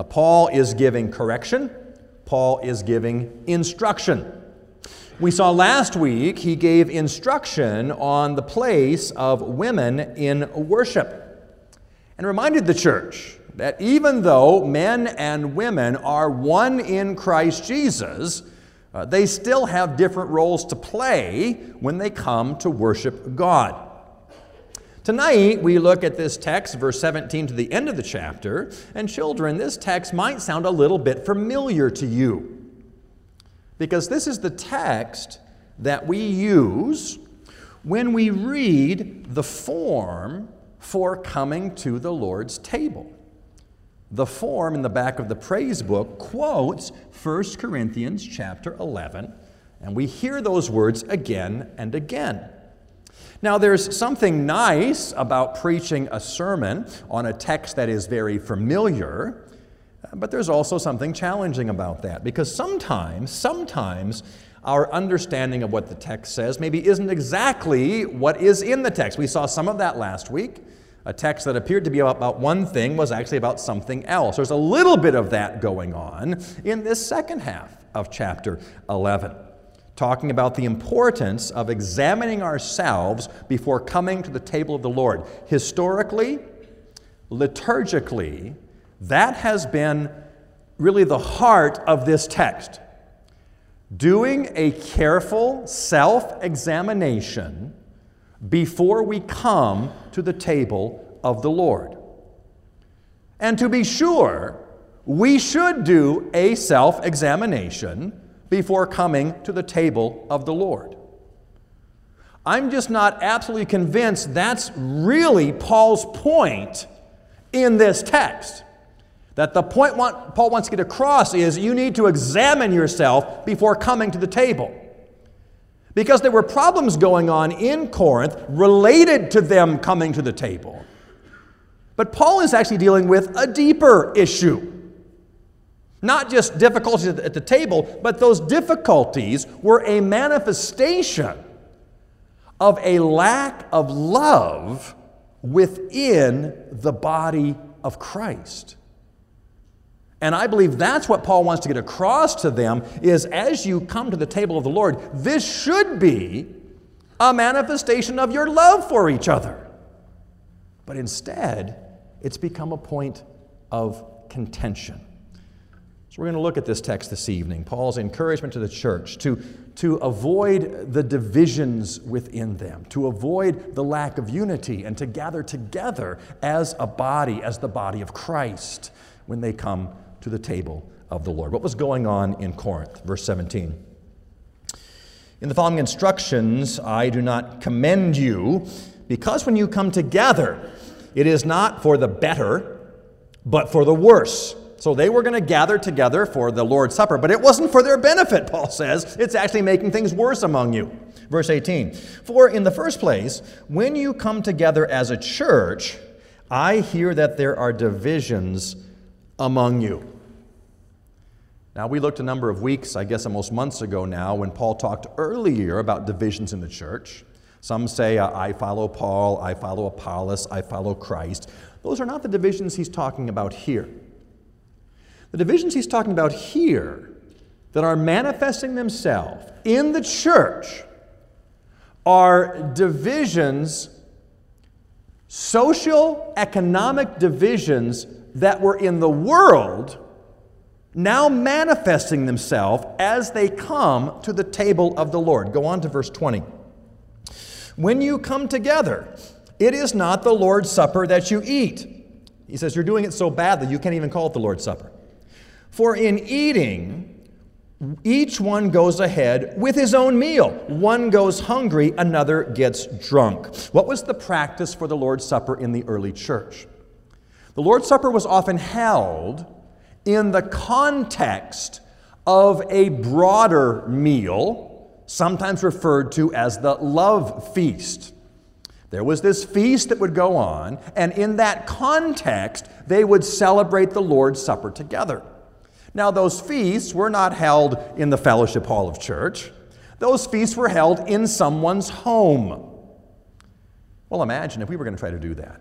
Uh, Paul is giving correction, Paul is giving instruction. We saw last week he gave instruction on the place of women in worship and reminded the church that even though men and women are one in Christ Jesus, uh, they still have different roles to play when they come to worship God. Tonight, we look at this text, verse 17 to the end of the chapter, and children, this text might sound a little bit familiar to you because this is the text that we use when we read the form for coming to the Lord's table. The form in the back of the praise book quotes 1 Corinthians chapter 11, and we hear those words again and again. Now, there's something nice about preaching a sermon on a text that is very familiar, but there's also something challenging about that because sometimes, sometimes, our understanding of what the text says maybe isn't exactly what is in the text. We saw some of that last week. A text that appeared to be about one thing was actually about something else. There's a little bit of that going on in this second half of chapter 11, talking about the importance of examining ourselves before coming to the table of the Lord. Historically, liturgically, that has been really the heart of this text. Doing a careful self examination before we come to the table of the Lord. And to be sure, we should do a self examination before coming to the table of the Lord. I'm just not absolutely convinced that's really Paul's point in this text. That the point Paul wants to get across is you need to examine yourself before coming to the table. Because there were problems going on in Corinth related to them coming to the table. But Paul is actually dealing with a deeper issue. Not just difficulties at the table, but those difficulties were a manifestation of a lack of love within the body of Christ. And I believe that's what Paul wants to get across to them is as you come to the table of the Lord, this should be a manifestation of your love for each other. But instead, it's become a point of contention. So we're going to look at this text this evening Paul's encouragement to the church to, to avoid the divisions within them, to avoid the lack of unity, and to gather together as a body, as the body of Christ, when they come to the table of the Lord. What was going on in Corinth? Verse 17. In the following instructions, I do not commend you, because when you come together, it is not for the better, but for the worse. So they were going to gather together for the Lord's Supper, but it wasn't for their benefit, Paul says. It's actually making things worse among you. Verse 18 For in the first place, when you come together as a church, I hear that there are divisions among you. Now, we looked a number of weeks, I guess almost months ago now, when Paul talked earlier about divisions in the church. Some say, uh, I follow Paul, I follow Apollos, I follow Christ. Those are not the divisions he's talking about here. The divisions he's talking about here that are manifesting themselves in the church are divisions, social economic divisions that were in the world now manifesting themselves as they come to the table of the Lord. Go on to verse 20. When you come together, it is not the Lord's Supper that you eat. He says, You're doing it so badly, you can't even call it the Lord's Supper. For in eating, each one goes ahead with his own meal. One goes hungry, another gets drunk. What was the practice for the Lord's Supper in the early church? The Lord's Supper was often held in the context of a broader meal, sometimes referred to as the love feast. There was this feast that would go on, and in that context, they would celebrate the Lord's Supper together. Now, those feasts were not held in the fellowship hall of church, those feasts were held in someone's home. Well, imagine if we were going to try to do that.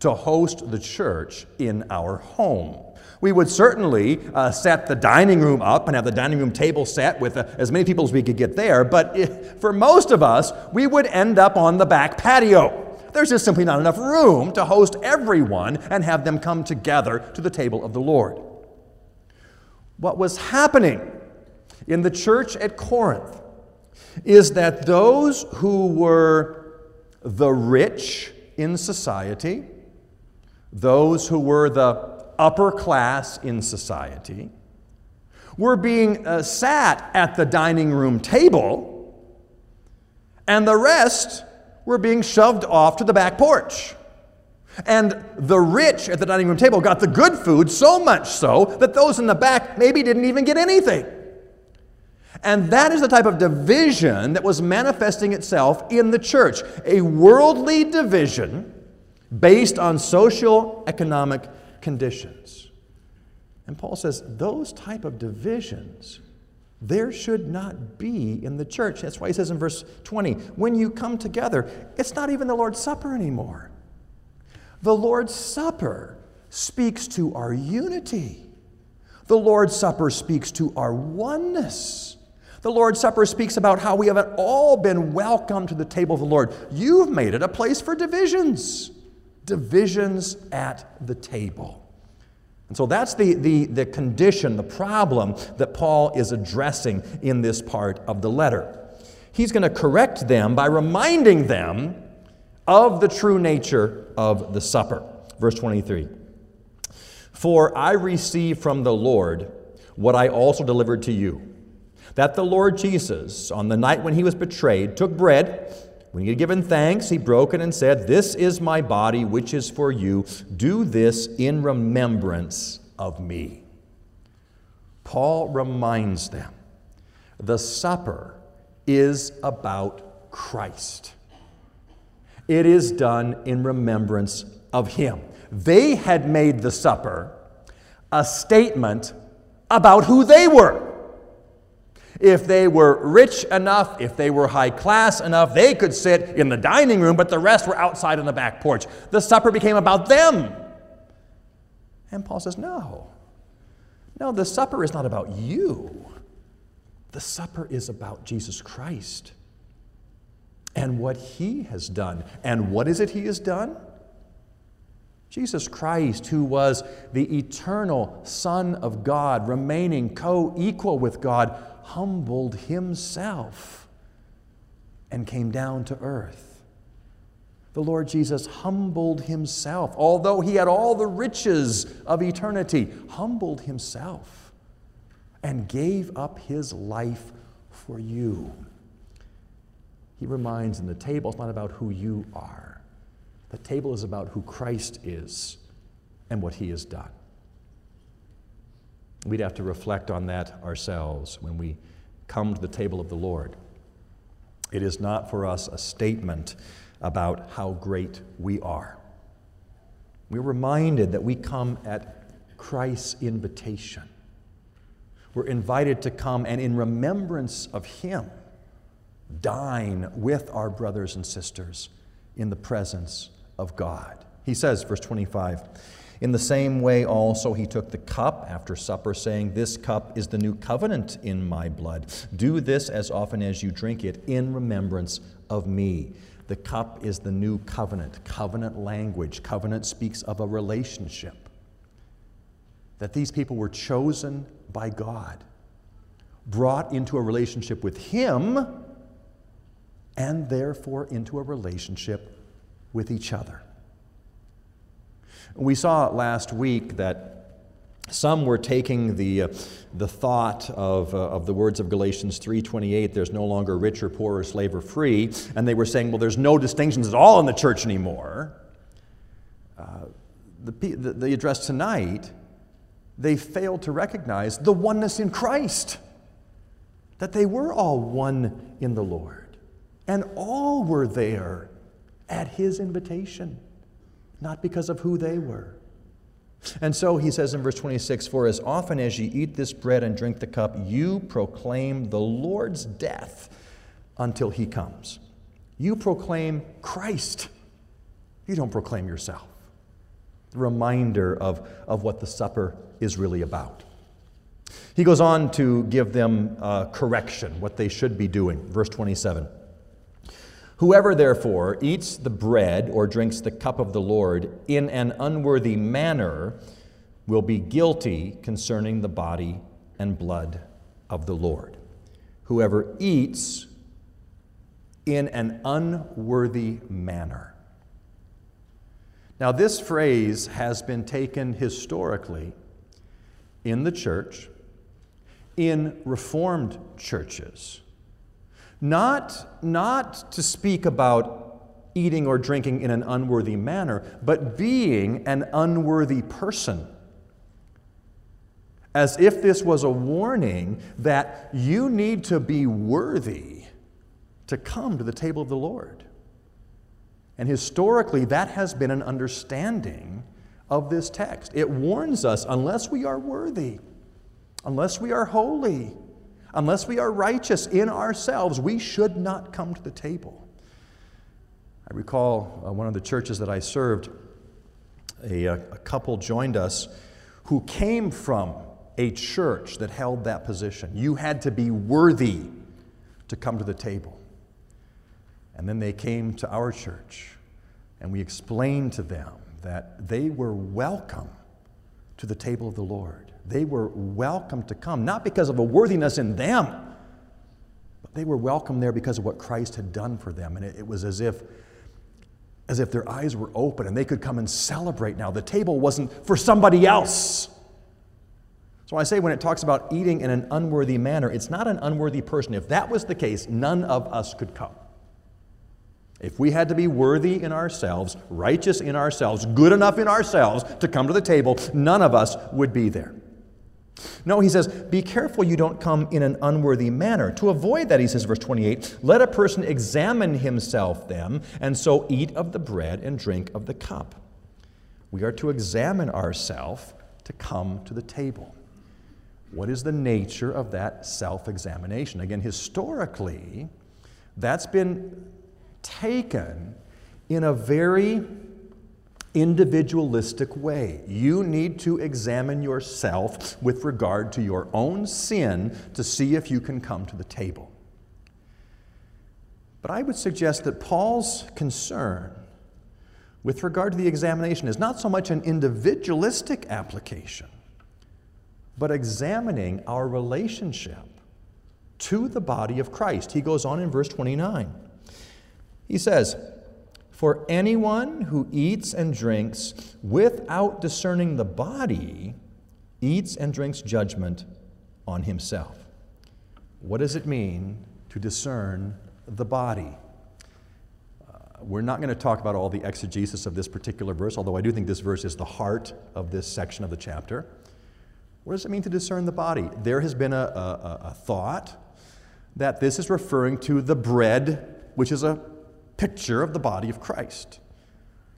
to host the church in our home. We would certainly uh, set the dining room up and have the dining room table set with uh, as many people as we could get there, but if, for most of us, we would end up on the back patio. There's just simply not enough room to host everyone and have them come together to the table of the Lord. What was happening in the church at Corinth is that those who were the rich in society, those who were the upper class in society, were being uh, sat at the dining room table, and the rest were being shoved off to the back porch. And the rich at the dining room table got the good food, so much so that those in the back maybe didn't even get anything. And that is the type of division that was manifesting itself in the church a worldly division based on social economic conditions. And Paul says those type of divisions there should not be in the church. That's why he says in verse 20, when you come together, it's not even the Lord's Supper anymore. The Lord's Supper speaks to our unity. The Lord's Supper speaks to our oneness. The Lord's Supper speaks about how we have all been welcomed to the table of the Lord. You've made it a place for divisions, divisions at the table. And so that's the, the, the condition, the problem that Paul is addressing in this part of the letter. He's going to correct them by reminding them of the true nature of the supper. Verse 23 For I received from the Lord what I also delivered to you that the Lord Jesus, on the night when he was betrayed, took bread. When he had given thanks, he broke it and said, This is my body, which is for you. Do this in remembrance of me. Paul reminds them the supper is about Christ. It is done in remembrance of Him. They had made the supper a statement about who they were. If they were rich enough, if they were high class enough, they could sit in the dining room, but the rest were outside on the back porch. The supper became about them. And Paul says, No. No, the supper is not about you. The supper is about Jesus Christ and what he has done. And what is it he has done? Jesus Christ, who was the eternal Son of God, remaining co equal with God, humbled himself and came down to earth. The Lord Jesus humbled himself, although he had all the riches of eternity, humbled himself and gave up his life for you. He reminds in the table, it's not about who you are. The table is about who Christ is and what he has done. We'd have to reflect on that ourselves when we come to the table of the Lord. It is not for us a statement about how great we are. We're reminded that we come at Christ's invitation. We're invited to come and, in remembrance of Him, dine with our brothers and sisters in the presence of God. He says, verse 25, in the same way, also, he took the cup after supper, saying, This cup is the new covenant in my blood. Do this as often as you drink it in remembrance of me. The cup is the new covenant, covenant language. Covenant speaks of a relationship. That these people were chosen by God, brought into a relationship with Him, and therefore into a relationship with each other. We saw last week that some were taking the, uh, the thought of, uh, of the words of Galatians 3.28, there's no longer rich or poor or slave or free, and they were saying, well, there's no distinctions at all in the church anymore. Uh, the, the, the address tonight, they failed to recognize the oneness in Christ, that they were all one in the Lord, and all were there at His invitation not because of who they were. And so he says in verse 26 For as often as ye eat this bread and drink the cup, you proclaim the Lord's death until he comes. You proclaim Christ. You don't proclaim yourself. the reminder of, of what the supper is really about. He goes on to give them uh, correction, what they should be doing. Verse 27. Whoever therefore eats the bread or drinks the cup of the Lord in an unworthy manner will be guilty concerning the body and blood of the Lord. Whoever eats in an unworthy manner. Now, this phrase has been taken historically in the church, in Reformed churches not, not to speak about eating or drinking in an unworthy manner, but being an unworthy person. As if this was a warning that you need to be worthy to come to the table of the Lord. And historically, that has been an understanding of this text. It warns us unless we are worthy, unless we are holy, Unless we are righteous in ourselves, we should not come to the table. I recall uh, one of the churches that I served, a, uh, a couple joined us who came from a church that held that position. You had to be worthy to come to the table. And then they came to our church, and we explained to them that they were welcome to the table of the Lord. They were welcome to come, not because of a worthiness in them, but they were welcome there because of what Christ had done for them. And it, it was as if as if their eyes were open and they could come and celebrate now. The table wasn't for somebody else. So I say when it talks about eating in an unworthy manner, it's not an unworthy person. If that was the case, none of us could come. If we had to be worthy in ourselves, righteous in ourselves, good enough in ourselves to come to the table, none of us would be there. No, he says, be careful you don't come in an unworthy manner. To avoid that, he says, verse 28, let a person examine himself then, and so eat of the bread and drink of the cup. We are to examine ourselves to come to the table. What is the nature of that self examination? Again, historically, that's been taken in a very individualistic way. You need to examine yourself with regard to your own sin to see if you can come to the table. But I would suggest that Paul's concern with regard to the examination is not so much an individualistic application, but examining our relationship to the body of Christ. He goes on in verse 29. He says, For anyone who eats and drinks without discerning the body eats and drinks judgment on himself. What does it mean to discern the body? Uh, we're not going to talk about all the exegesis of this particular verse, although I do think this verse is the heart of this section of the chapter. What does it mean to discern the body? There has been a, a, a thought that this is referring to the bread, which is a picture of the body of Christ.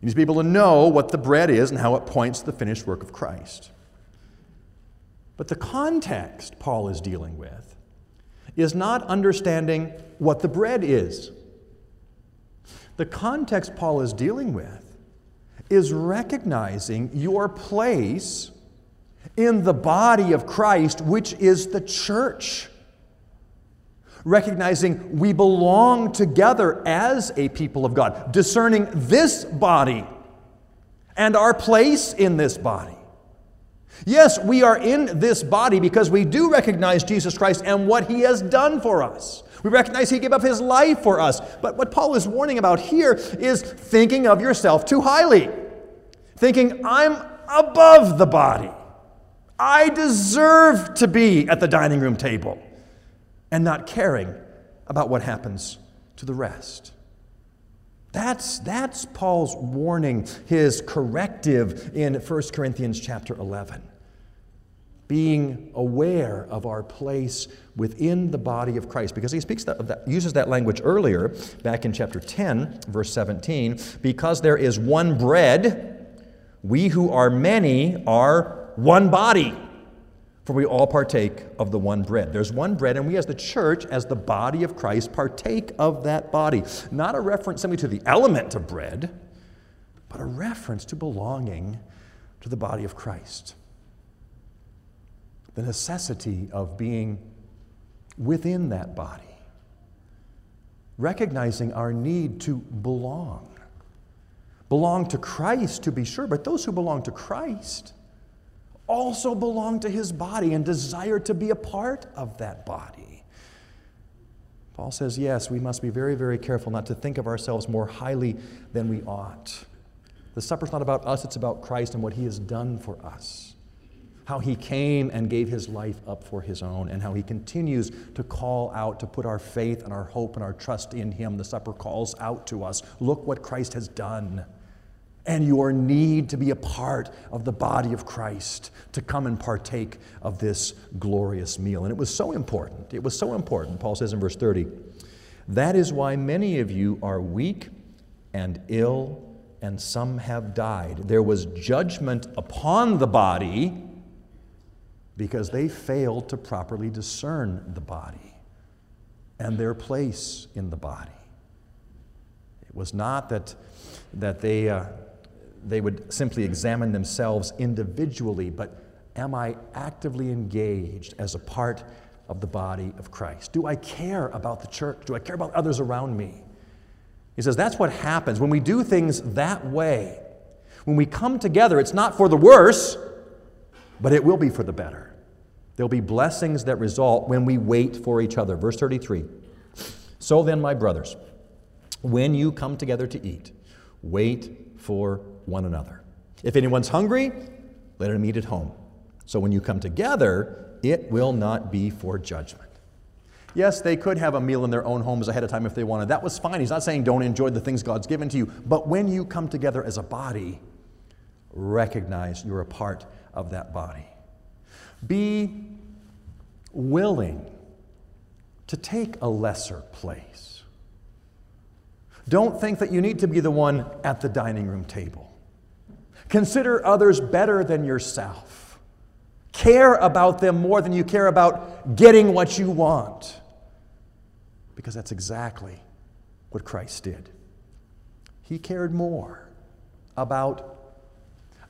You need to be able to know what the bread is and how it points to the finished work of Christ. But the context Paul is dealing with is not understanding what the bread is. The context Paul is dealing with is recognizing your place in the body of Christ, which is the church recognizing we belong together as a people of God, discerning this body and our place in this body. Yes, we are in this body because we do recognize Jesus Christ and what he has done for us. We recognize he gave up his life for us. But what Paul is warning about here is thinking of yourself too highly, thinking, I'm above the body. I deserve to be at the dining room table and not caring about what happens to the rest. That's, that's Paul's warning, his corrective in 1 Corinthians chapter 11. Being aware of our place within the body of Christ. Because he speaks that, that, uses that language earlier, back in chapter 10, verse 17. Because there is one bread, we who are many are one body for we all partake of the one bread. There's one bread, and we as the church, as the body of Christ, partake of that body. Not a reference simply to the element of bread, but a reference to belonging to the body of Christ. The necessity of being within that body, recognizing our need to belong. Belong to Christ, to be sure, but those who belong to Christ also belong to his body and desire to be a part of that body. Paul says, yes, we must be very, very careful not to think of ourselves more highly than we ought. The supper's not about us, it's about Christ and what he has done for us. How he came and gave his life up for his own, and how he continues to call out to put our faith and our hope and our trust in him. The supper calls out to us look what Christ has done and your need to be a part of the body of Christ, to come and partake of this glorious meal. And it was so important. It was so important. Paul says in verse 30 That is why many of you are weak and ill, and some have died. There was judgment upon the body because they failed to properly discern the body and their place in the body. It was not that, that they. Uh, they would simply examine themselves individually, but am I actively engaged as a part of the body of Christ? Do I care about the church? Do I care about others around me? He says that's what happens when we do things that way. When we come together, it's not for the worse, but it will be for the better. There'll be blessings that result when we wait for each other. Verse 33 So then, my brothers, when you come together to eat, wait for one another. If anyone's hungry, let him eat at home. So when you come together, it will not be for judgment. Yes, they could have a meal in their own homes ahead of time if they wanted. That was fine. He's not saying don't enjoy the things God's given to you. But when you come together as a body, recognize you're a part of that body. Be willing to take a lesser place. Don't think that you need to be the one at the dining room table. Consider others better than yourself. Care about them more than you care about getting what you want. Because that's exactly what Christ did. He cared more about,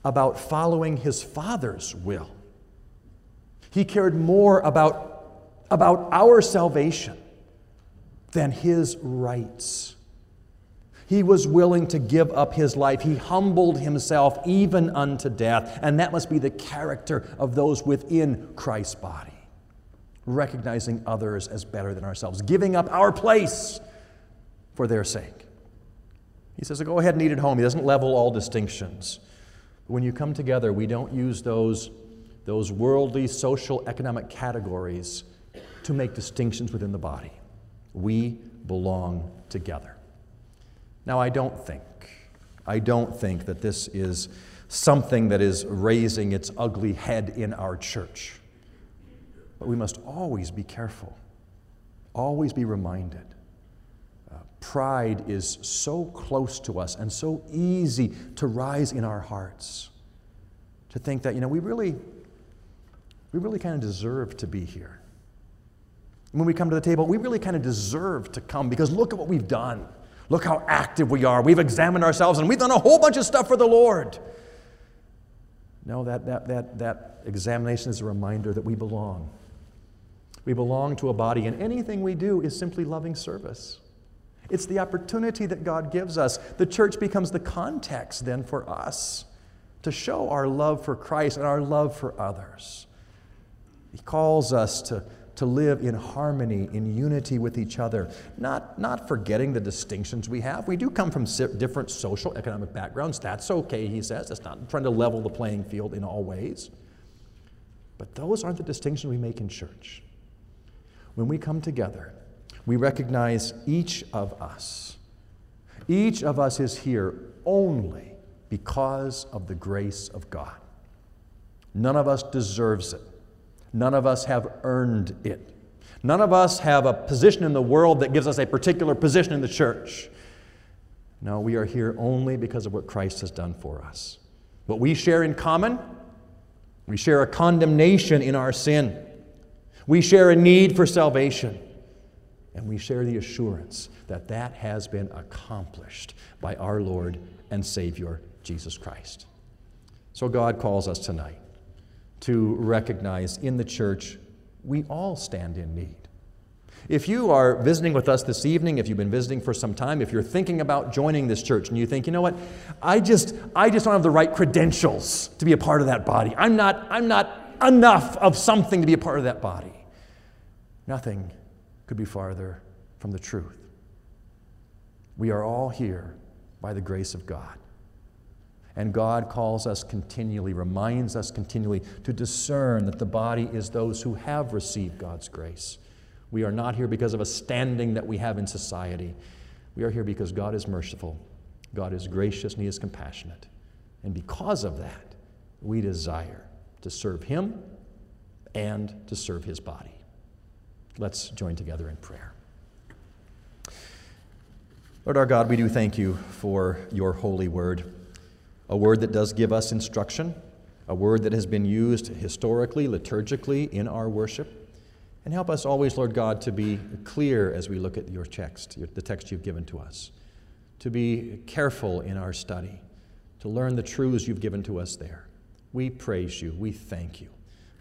about following his Father's will. He cared more about, about our salvation than his rights. He was willing to give up his life. He humbled himself even unto death. And that must be the character of those within Christ's body, recognizing others as better than ourselves, giving up our place for their sake. He says, Go ahead and eat at home. He doesn't level all distinctions. When you come together, we don't use those, those worldly, social, economic categories to make distinctions within the body. We belong together. Now, I don't think, I don't think that this is something that is raising its ugly head in our church. But we must always be careful, always be reminded. Uh, pride is so close to us and so easy to rise in our hearts. To think that, you know, we really, we really kind of deserve to be here. When we come to the table, we really kind of deserve to come because look at what we've done. Look how active we are. We've examined ourselves and we've done a whole bunch of stuff for the Lord. No, that, that, that, that examination is a reminder that we belong. We belong to a body, and anything we do is simply loving service. It's the opportunity that God gives us. The church becomes the context then for us to show our love for Christ and our love for others. He calls us to to live in harmony, in unity with each other, not, not forgetting the distinctions we have. We do come from different social, economic backgrounds. That's okay, he says. That's not trying to level the playing field in all ways. But those aren't the distinctions we make in church. When we come together, we recognize each of us. Each of us is here only because of the grace of God. None of us deserves it. None of us have earned it. None of us have a position in the world that gives us a particular position in the church. No, we are here only because of what Christ has done for us. What we share in common, we share a condemnation in our sin. We share a need for salvation. And we share the assurance that that has been accomplished by our Lord and Savior, Jesus Christ. So God calls us tonight to recognize in the church we all stand in need. If you are visiting with us this evening, if you've been visiting for some time, if you're thinking about joining this church and you think, you know what, I just, I just don't have the right credentials to be a part of that body. I'm not, I'm not enough of something to be a part of that body. Nothing could be farther from the truth. We are all here by the grace of God. And God calls us continually, reminds us continually to discern that the body is those who have received God's grace. We are not here because of a standing that we have in society. We are here because God is merciful, God is gracious, and He is compassionate. And because of that, we desire to serve Him and to serve His body. Let's join together in prayer. Lord our God, we do thank you for your holy word, a word that does give us instruction, a word that has been used historically, liturgically in our worship. And help us always, Lord God, to be clear as we look at your text, the text you've given to us, to be careful in our study, to learn the truths you've given to us there. We praise you. We thank you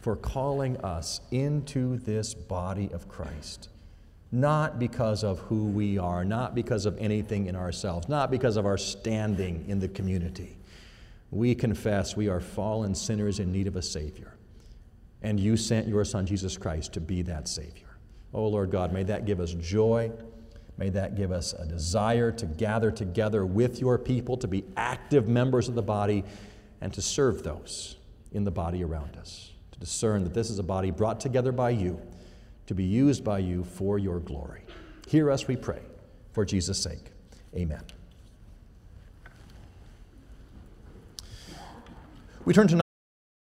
for calling us into this body of Christ, not because of who we are, not because of anything in ourselves, not because of our standing in the community. We confess we are fallen sinners in need of a Savior and you sent your Son, Jesus Christ, to be that Savior. Oh, Lord God, may that give us joy. May that give us a desire to gather together with your people, to be active members of the body, and to serve those in the body around us. To discern that this is a body brought together by you, to be used by you for your glory. Hear us, we pray, for Jesus' sake. Amen. We turn to